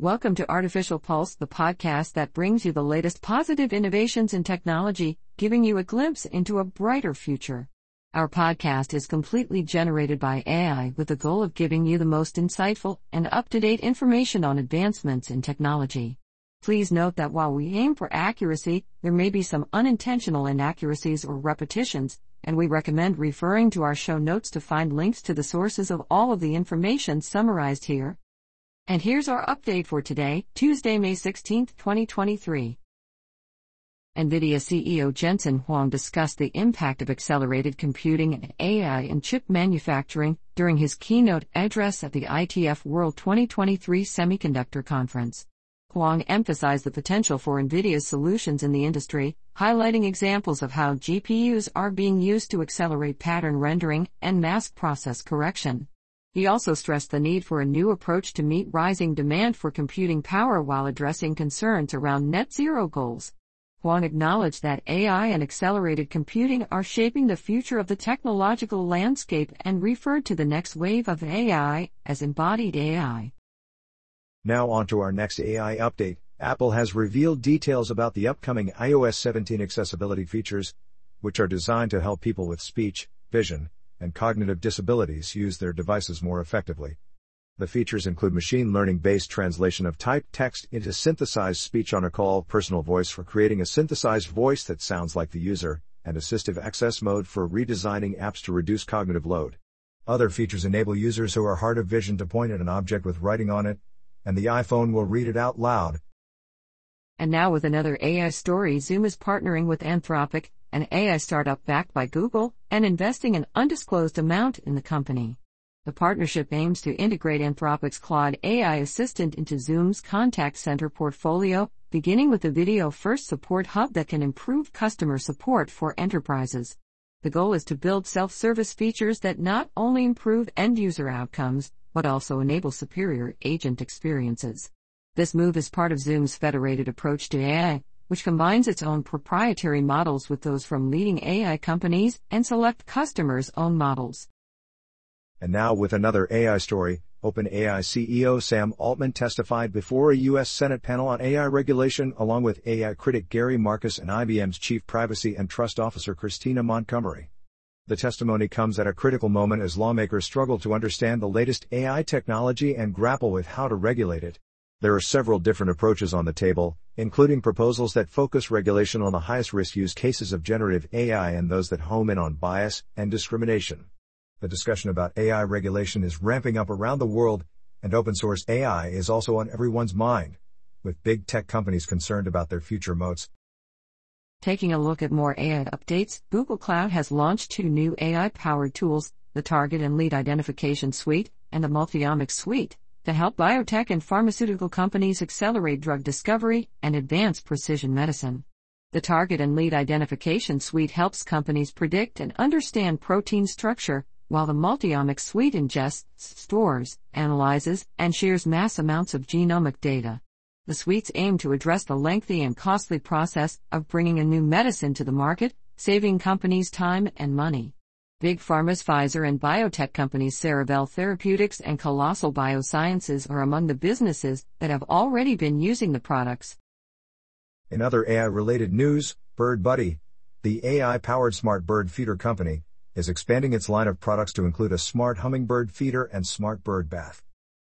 Welcome to Artificial Pulse, the podcast that brings you the latest positive innovations in technology, giving you a glimpse into a brighter future. Our podcast is completely generated by AI with the goal of giving you the most insightful and up to date information on advancements in technology. Please note that while we aim for accuracy, there may be some unintentional inaccuracies or repetitions, and we recommend referring to our show notes to find links to the sources of all of the information summarized here. And here's our update for today, Tuesday, May 16, 2023. NVIDIA CEO Jensen Huang discussed the impact of accelerated computing and AI in chip manufacturing during his keynote address at the ITF World 2023 Semiconductor Conference. Huang emphasized the potential for NVIDIA's solutions in the industry, highlighting examples of how GPUs are being used to accelerate pattern rendering and mask process correction. He also stressed the need for a new approach to meet rising demand for computing power while addressing concerns around net zero goals. Huang acknowledged that AI and accelerated computing are shaping the future of the technological landscape and referred to the next wave of AI as embodied AI. Now on to our next AI update. Apple has revealed details about the upcoming iOS 17 accessibility features, which are designed to help people with speech, vision, and cognitive disabilities use their devices more effectively. The features include machine learning based translation of typed text into synthesized speech on a call, personal voice for creating a synthesized voice that sounds like the user, and assistive access mode for redesigning apps to reduce cognitive load. Other features enable users who are hard of vision to point at an object with writing on it, and the iPhone will read it out loud. And now with another AI story, Zoom is partnering with Anthropic an AI startup backed by Google, and investing an undisclosed amount in the company. The partnership aims to integrate Anthropic's Claude AI assistant into Zoom's contact center portfolio, beginning with a video first support hub that can improve customer support for enterprises. The goal is to build self service features that not only improve end user outcomes, but also enable superior agent experiences. This move is part of Zoom's federated approach to AI, which combines its own proprietary models with those from leading AI companies and select customers' own models. And now with another AI story, OpenAI CEO Sam Altman testified before a U.S. Senate panel on AI regulation along with AI critic Gary Marcus and IBM's Chief Privacy and Trust Officer Christina Montgomery. The testimony comes at a critical moment as lawmakers struggle to understand the latest AI technology and grapple with how to regulate it. There are several different approaches on the table, including proposals that focus regulation on the highest risk use cases of generative AI and those that home in on bias and discrimination. The discussion about AI regulation is ramping up around the world, and open source AI is also on everyone's mind, with big tech companies concerned about their future moats. Taking a look at more AI updates, Google Cloud has launched two new AI powered tools, the Target and Lead Identification Suite, and the Multiomics Suite to help biotech and pharmaceutical companies accelerate drug discovery and advance precision medicine. The Target and Lead Identification Suite helps companies predict and understand protein structure, while the Multiomics Suite ingests, stores, analyzes, and shares mass amounts of genomic data. The suites aim to address the lengthy and costly process of bringing a new medicine to the market, saving companies time and money. Big Pharma's Pfizer and biotech companies Cerevel Therapeutics and Colossal Biosciences are among the businesses that have already been using the products. In other AI related news, Bird Buddy, the AI powered smart bird feeder company, is expanding its line of products to include a smart hummingbird feeder and smart bird bath.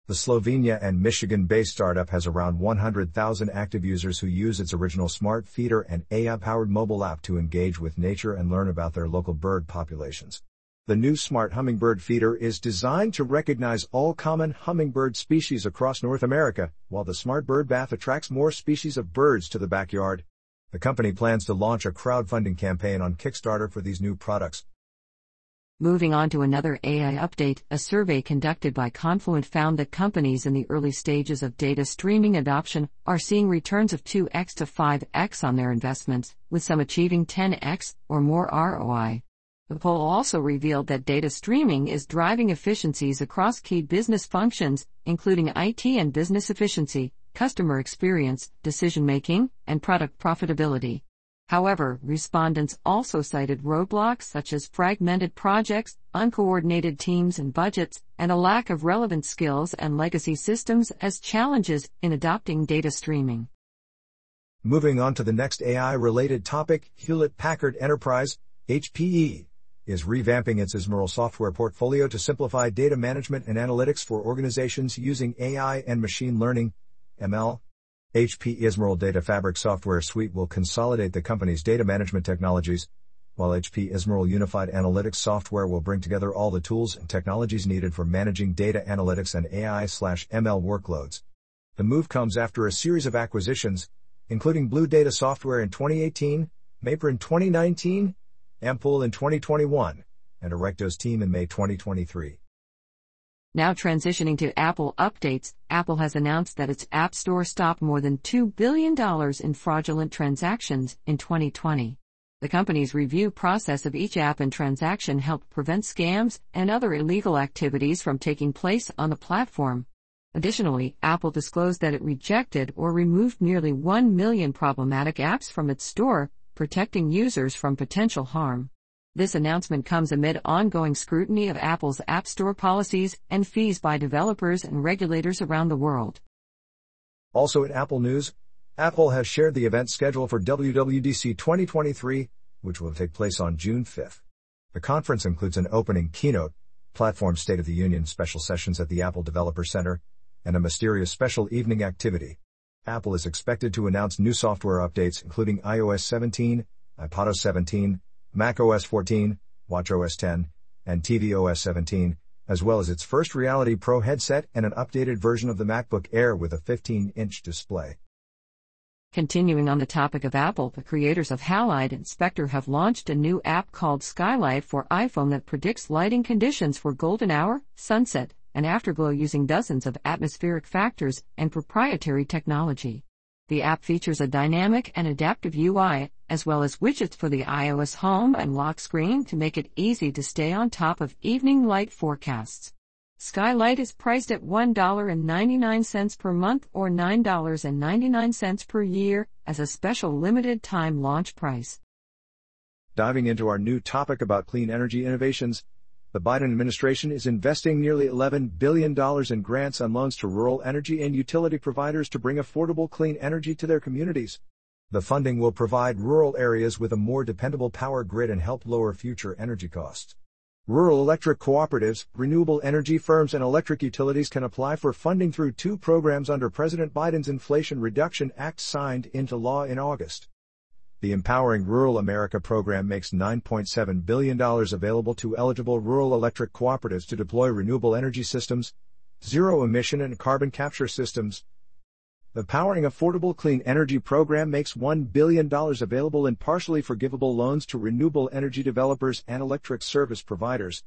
The Slovenia and Michigan based startup has around 100,000 active users who use its original smart feeder and AI powered mobile app to engage with nature and learn about their local bird populations. The new smart hummingbird feeder is designed to recognize all common hummingbird species across North America, while the smart bird bath attracts more species of birds to the backyard. The company plans to launch a crowdfunding campaign on Kickstarter for these new products, Moving on to another AI update, a survey conducted by Confluent found that companies in the early stages of data streaming adoption are seeing returns of 2x to 5x on their investments, with some achieving 10x or more ROI. The poll also revealed that data streaming is driving efficiencies across key business functions, including IT and business efficiency, customer experience, decision making, and product profitability. However, respondents also cited roadblocks such as fragmented projects, uncoordinated teams and budgets, and a lack of relevant skills and legacy systems as challenges in adopting data streaming. Moving on to the next AI related topic, Hewlett Packard Enterprise, HPE, is revamping its Ezmeral software portfolio to simplify data management and analytics for organizations using AI and machine learning, ML. HP Ezmeral Data Fabric software suite will consolidate the company's data management technologies, while HP Ezmeral Unified Analytics software will bring together all the tools and technologies needed for managing data analytics and AI/ML workloads. The move comes after a series of acquisitions, including BlueData Software in 2018, Mapr in 2019, Ampool in 2021, and Arrikto's team in May 2023. Now transitioning to Apple updates, Apple has announced that its App Store stopped more than $2 billion in fraudulent transactions in 2020. The company's review process of each app and transaction helped prevent scams and other illegal activities from taking place on the platform. Additionally, Apple disclosed that it rejected or removed nearly 1 million problematic apps from its store, protecting users from potential harm. This announcement comes amid ongoing scrutiny of Apple's App Store policies and fees by developers and regulators around the world. Also in Apple news, Apple has shared the event schedule for WWDC 2023, which will take place on June 5th. The conference includes an opening keynote, platform State of the Union special sessions at the Apple Developer Center, and a mysterious special evening activity. Apple is expected to announce new software updates including iOS 17, iPadOS 17, macOS 14, watchOS 10, and tvOS 17, as well as its first Reality Pro headset and an updated version of the MacBook Air with a 15-inch display. Continuing on the topic of Apple, the creators of Halide and Spectre have launched a new app called Skylight for iPhone that predicts lighting conditions for golden hour, sunset, and afterglow using dozens of atmospheric factors and proprietary technology. The app features a dynamic and adaptive UI, as well as widgets for the iOS home and lock screen to make it easy to stay on top of evening light forecasts. Skylight is priced at $1.99 per month or $9.99 per year as a special limited time launch price. Diving into our new topic about clean energy innovations, the Biden administration is investing nearly $11 billion in grants and loans to rural energy and utility providers to bring affordable clean energy to their communities. The funding will provide rural areas with a more dependable power grid and help lower future energy costs. Rural electric cooperatives, renewable energy firms, and electric utilities can apply for funding through two programs under President Biden's Inflation Reduction Act signed into law in August. The Empowering Rural America program makes $9.7 billion available to eligible rural electric cooperatives to deploy renewable energy systems, zero emission and carbon capture systems. The Powering Affordable Clean Energy program makes $1 billion available in partially forgivable loans to renewable energy developers and electric service providers,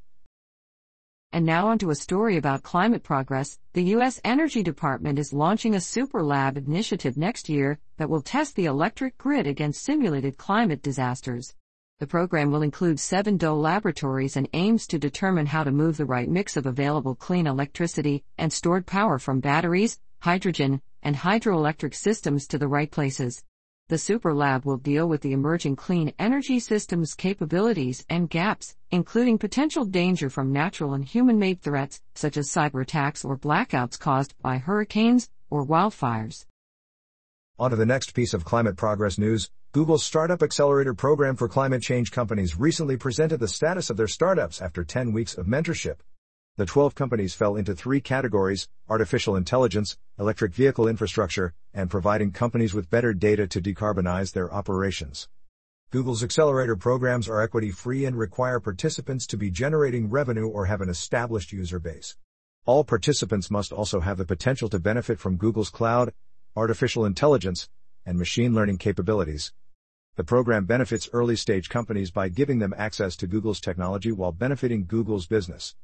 and now onto a story about climate progress. The U.S. Energy Department is launching a Super Lab initiative next year that will test the electric grid against simulated climate disasters. The program will include seven DOE laboratories and aims to determine how to move the right mix of available clean electricity and stored power from batteries, hydrogen, and hydroelectric systems to the right places. The Super Lab will deal with the emerging clean energy systems capabilities and gaps, including potential danger from natural and human made threats, such as cyber attacks or blackouts caused by hurricanes or wildfires. On to the next piece of climate progress news. Google's Startup Accelerator program for climate change companies recently presented the status of their startups after 10 weeks of mentorship. The 12 companies fell into three categories artificial intelligence, electric vehicle infrastructure, and providing companies with better data to decarbonize their operations. Google's accelerator programs are equity free and require participants to be generating revenue or have an established user base. All participants must also have the potential to benefit from Google's cloud, artificial intelligence, and machine learning capabilities. The program benefits early stage companies by giving them access to Google's technology while benefiting Google's business.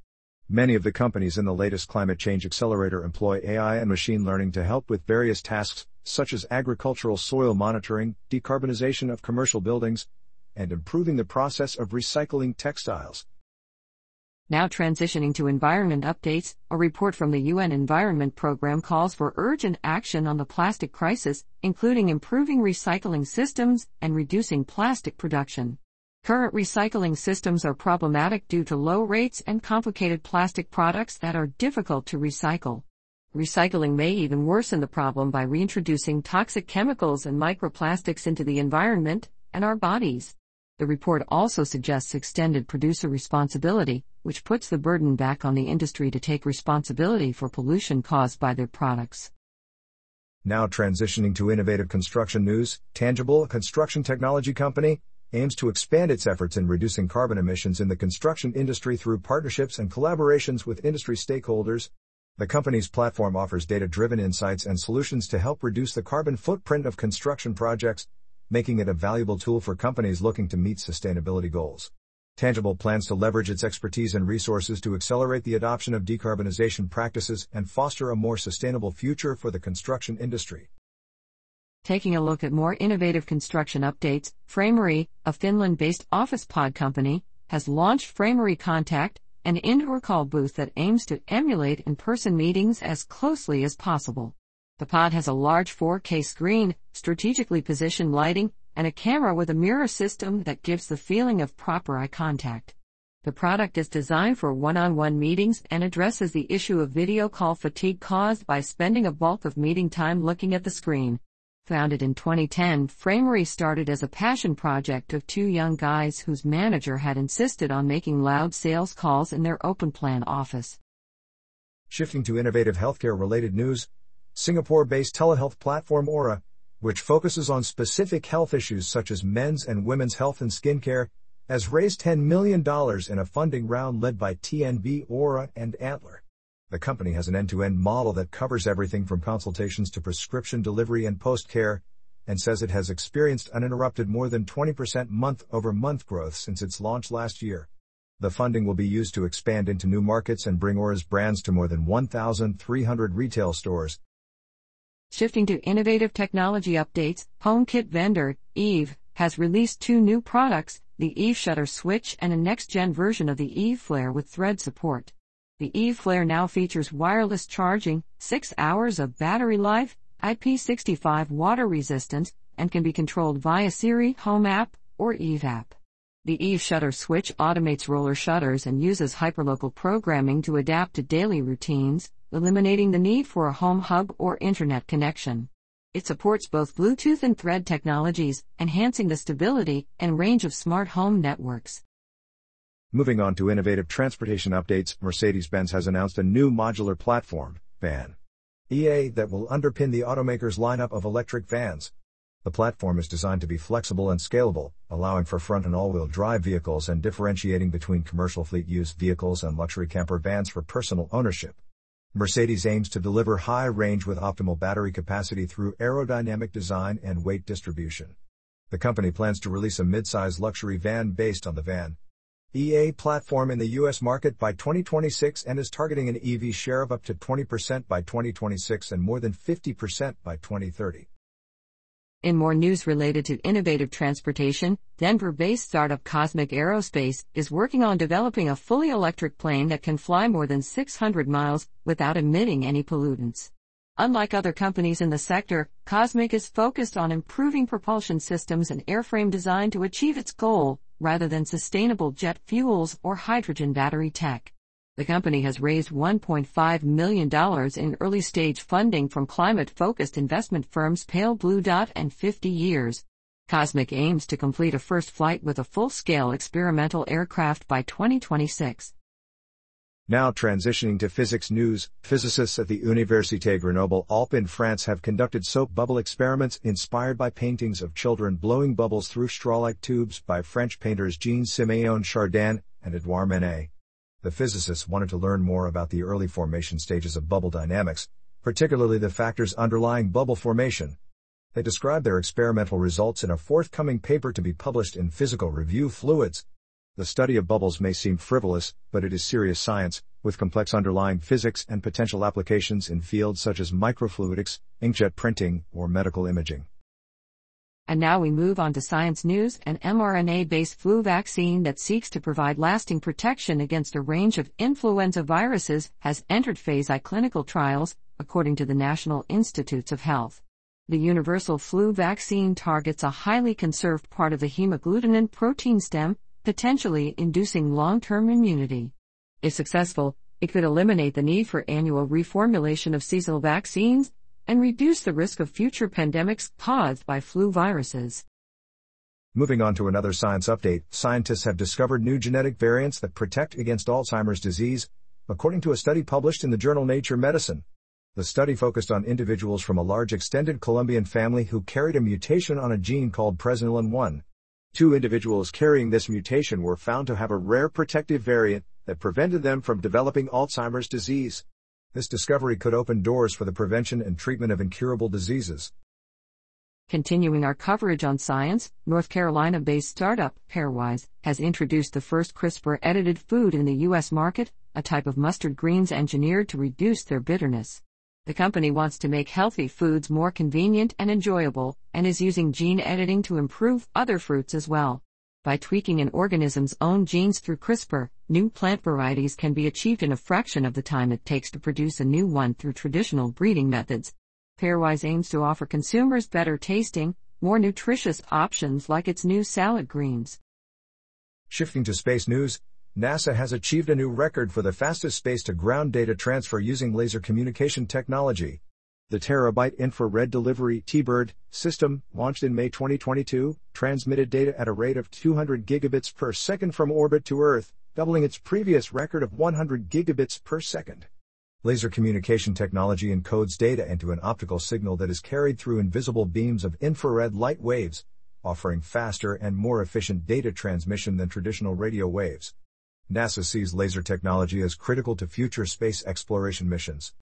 Many of the companies in the latest Climate Change Accelerator employ AI and machine learning to help with various tasks, such as agricultural soil monitoring, decarbonization of commercial buildings, and improving the process of recycling textiles. Now transitioning to environment updates, a report from the UN Environment Programme calls for urgent action on the plastic crisis, including improving recycling systems and reducing plastic production. Current recycling systems are problematic due to low rates and complicated plastic products that are difficult to recycle. Recycling may even worsen the problem by reintroducing toxic chemicals and microplastics into the environment and our bodies. The report also suggests extended producer responsibility, which puts the burden back on the industry to take responsibility for pollution caused by their products. Now transitioning to innovative construction news, Tangible, a construction technology company, aims to expand its efforts in reducing carbon emissions in the construction industry through partnerships and collaborations with industry stakeholders. The company's platform offers data driven insights and solutions to help reduce the carbon footprint of construction projects, making it a valuable tool for companies looking to meet sustainability goals. Tangible plans to leverage its expertise and resources to accelerate the adoption of decarbonization practices and foster a more sustainable future for the construction industry. Taking a look at more innovative construction updates, Framery, a Finland based office pod company, has launched Framery Contact, an indoor call booth that aims to emulate in person meetings as closely as possible. The pod has a large 4K screen, strategically positioned lighting, and a camera with a mirror system that gives the feeling of proper eye contact. The product is designed for one on one meetings and addresses the issue of video call fatigue caused by spending a bulk of meeting time looking at the screen. Founded in 2010, Framery started as a passion project of two young guys whose manager had insisted on making loud sales calls in their open plan office. Shifting to innovative healthcare related news, Singapore based telehealth platform Ora, which focuses on specific health issues such as men's and women's health and skincare, has raised $10 million in a funding round led by TNB Aura and Antler. The company has an end to end model that covers everything from consultations to prescription delivery and post care, and says it has experienced uninterrupted more than 20% month over month growth since its launch last year. The funding will be used to expand into new markets and bring Ora's brands to more than 1,300 retail stores, Shifting to innovative technology updates, HomeKit vendor, Eve, has released two new products, the Eve Shutter Switch and a next-gen version of the Eve Flare with thread support. The Eve Flare now features wireless charging, 6 hours of battery life, IP65 water resistance, and can be controlled via Siri Home app or Eve app. The Eve Shutter Switch automates roller shutters and uses hyperlocal programming to adapt to daily routines, eliminating the need for a home hub or internet connection. It supports both Bluetooth and Thread technologies, enhancing the stability and range of smart home networks. Moving on to innovative transportation updates, Mercedes Benz has announced a new modular platform, VAN EA, that will underpin the automaker's lineup of electric vans. The platform is designed to be flexible and scalable, allowing for front and all wheel drive vehicles and differentiating between commercial fleet use vehicles and luxury camper vans for personal ownership. Mercedes aims to deliver high range with optimal battery capacity through aerodynamic design and weight distribution. The company plans to release a mid-size luxury van based on the van EA platform in the US market by 2026 and is targeting an EV share of up to 20% by 2026 and more than 50% by 2030. In more news related to innovative transportation, Denver based startup Cosmic Aerospace is working on developing a fully electric plane that can fly more than 600 miles without emitting any pollutants. Unlike other companies in the sector, Cosmic is focused on improving propulsion systems and airframe design to achieve its goal, rather than sustainable jet fuels or hydrogen battery tech. The company has raised $1.5 million in early stage funding from climate focused investment firms Pale Blue Dot and 50 Years. Cosmic aims to complete a first flight with a full scale experimental aircraft by 2026. Now transitioning to physics news, physicists at the Université Grenoble Alpes in France have conducted soap bubble experiments inspired by paintings of children blowing bubbles through straw-like tubes by French painters Jean-Siméon Chardin and Edouard Manet. The physicists wanted to learn more about the early formation stages of bubble dynamics, particularly the factors underlying bubble formation. They described their experimental results in a forthcoming paper to be published in Physical Review Fluids. The study of bubbles may seem frivolous, but it is serious science, with complex underlying physics and potential applications in fields such as microfluidics, inkjet printing, or medical imaging. And now we move on to science news an mRNA based flu vaccine that seeks to provide lasting protection against a range of influenza viruses has entered phase I clinical trials, according to the National Institutes of Health. The universal flu vaccine targets a highly conserved part of the hemagglutinin protein stem, potentially inducing long term immunity. If successful, it could eliminate the need for annual reformulation of seasonal vaccines and reduce the risk of future pandemics caused by flu viruses. Moving on to another science update, scientists have discovered new genetic variants that protect against Alzheimer's disease, according to a study published in the journal Nature Medicine. The study focused on individuals from a large extended Colombian family who carried a mutation on a gene called presenilin 1. Two individuals carrying this mutation were found to have a rare protective variant that prevented them from developing Alzheimer's disease. This discovery could open doors for the prevention and treatment of incurable diseases. Continuing our coverage on science, North Carolina based startup, Pairwise, has introduced the first CRISPR edited food in the U.S. market, a type of mustard greens engineered to reduce their bitterness. The company wants to make healthy foods more convenient and enjoyable, and is using gene editing to improve other fruits as well. By tweaking an organism's own genes through CRISPR, new plant varieties can be achieved in a fraction of the time it takes to produce a new one through traditional breeding methods. Pairwise aims to offer consumers better tasting, more nutritious options like its new salad greens. Shifting to space news, NASA has achieved a new record for the fastest space to ground data transfer using laser communication technology. The Terabyte Infrared Delivery T-Bird system, launched in May 2022, transmitted data at a rate of 200 gigabits per second from orbit to Earth, doubling its previous record of 100 gigabits per second. Laser communication technology encodes data into an optical signal that is carried through invisible beams of infrared light waves, offering faster and more efficient data transmission than traditional radio waves. NASA sees laser technology as critical to future space exploration missions.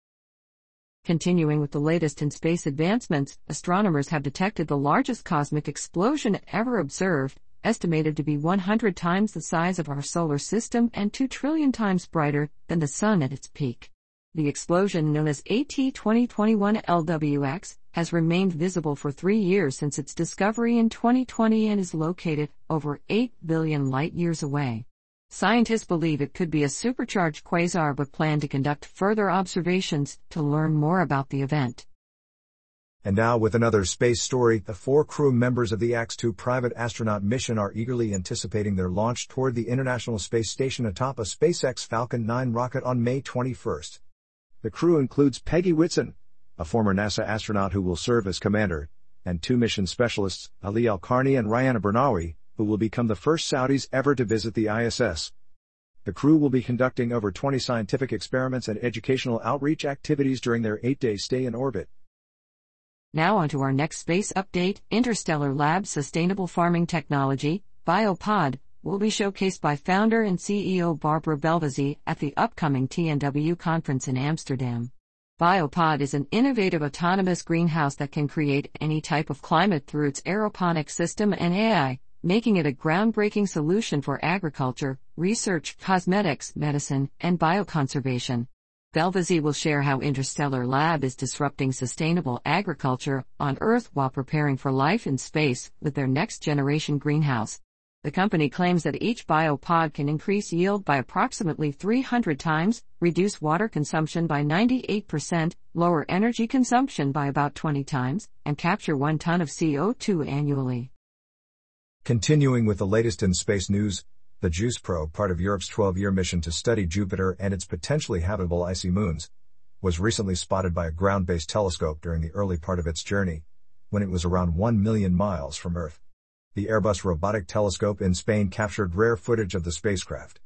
Continuing with the latest in space advancements, astronomers have detected the largest cosmic explosion ever observed, estimated to be 100 times the size of our solar system and 2 trillion times brighter than the Sun at its peak. The explosion, known as AT 2021 LWX, has remained visible for three years since its discovery in 2020 and is located over 8 billion light years away. Scientists believe it could be a supercharged quasar but plan to conduct further observations to learn more about the event. And now, with another space story, the four crew members of the AX-2 private astronaut mission are eagerly anticipating their launch toward the International Space Station atop a SpaceX Falcon 9 rocket on May 21st. The crew includes Peggy Whitson, a former NASA astronaut who will serve as commander, and two mission specialists, Ali Al-Karni and Rayana Bernawi, who will become the first Saudis ever to visit the ISS. The crew will be conducting over 20 scientific experiments and educational outreach activities during their eight day stay in orbit. Now on to our next space update Interstellar Labs Sustainable Farming Technology, Biopod, will be showcased by founder and CEO Barbara Belvisi at the upcoming TNW conference in Amsterdam. Biopod is an innovative autonomous greenhouse that can create any type of climate through its aeroponic system and AI, making it a groundbreaking solution for agriculture, research, cosmetics, medicine, and bioconservation. Belvisi will share how Interstellar Lab is disrupting sustainable agriculture on Earth while preparing for life in space with their next generation greenhouse. The company claims that each biopod can increase yield by approximately 300 times, reduce water consumption by 98%, lower energy consumption by about 20 times, and capture 1 ton of CO2 annually. Continuing with the latest in space news, the JUICE probe, part of Europe's 12 year mission to study Jupiter and its potentially habitable icy moons, was recently spotted by a ground based telescope during the early part of its journey, when it was around 1 million miles from Earth. The Airbus Robotic Telescope in Spain captured rare footage of the spacecraft.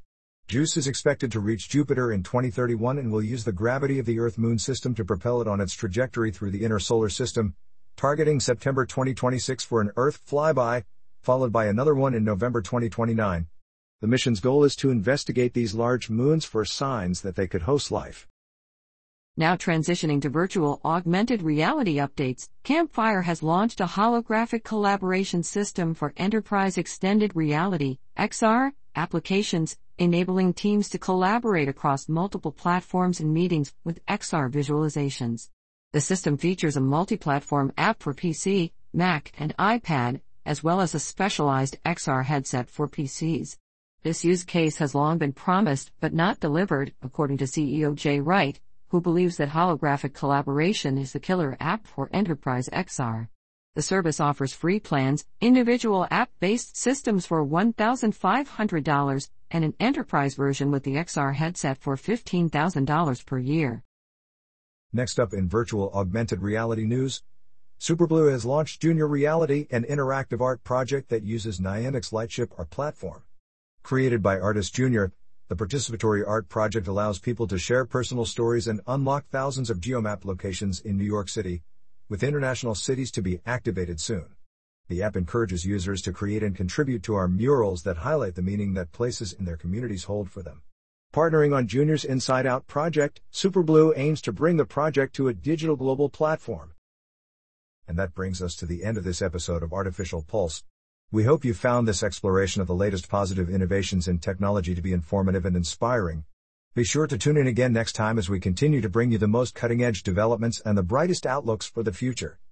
JUICE is expected to reach Jupiter in 2031 and will use the gravity of the Earth Moon system to propel it on its trajectory through the inner solar system, targeting September 2026 for an Earth flyby, followed by another one in November 2029. The mission's goal is to investigate these large moons for signs that they could host life. Now transitioning to virtual augmented reality updates, Campfire has launched a holographic collaboration system for enterprise extended reality XR applications, enabling teams to collaborate across multiple platforms and meetings with XR visualizations. The system features a multi-platform app for PC, Mac, and iPad, as well as a specialized XR headset for PCs. This use case has long been promised but not delivered, according to CEO Jay Wright, who believes that holographic collaboration is the killer app for enterprise XR. The service offers free plans, individual app based systems for $1,500, and an enterprise version with the XR headset for $15,000 per year. Next up in virtual augmented reality news, Superblue has launched Junior Reality, an interactive art project that uses Niantic's Lightship AR platform. Created by Artist Junior, the participatory art project allows people to share personal stories and unlock thousands of geomap locations in New York City, with international cities to be activated soon. The app encourages users to create and contribute to our murals that highlight the meaning that places in their communities hold for them. Partnering on Junior's Inside Out project, Superblue aims to bring the project to a digital global platform. And that brings us to the end of this episode of Artificial Pulse. We hope you found this exploration of the latest positive innovations in technology to be informative and inspiring. Be sure to tune in again next time as we continue to bring you the most cutting edge developments and the brightest outlooks for the future.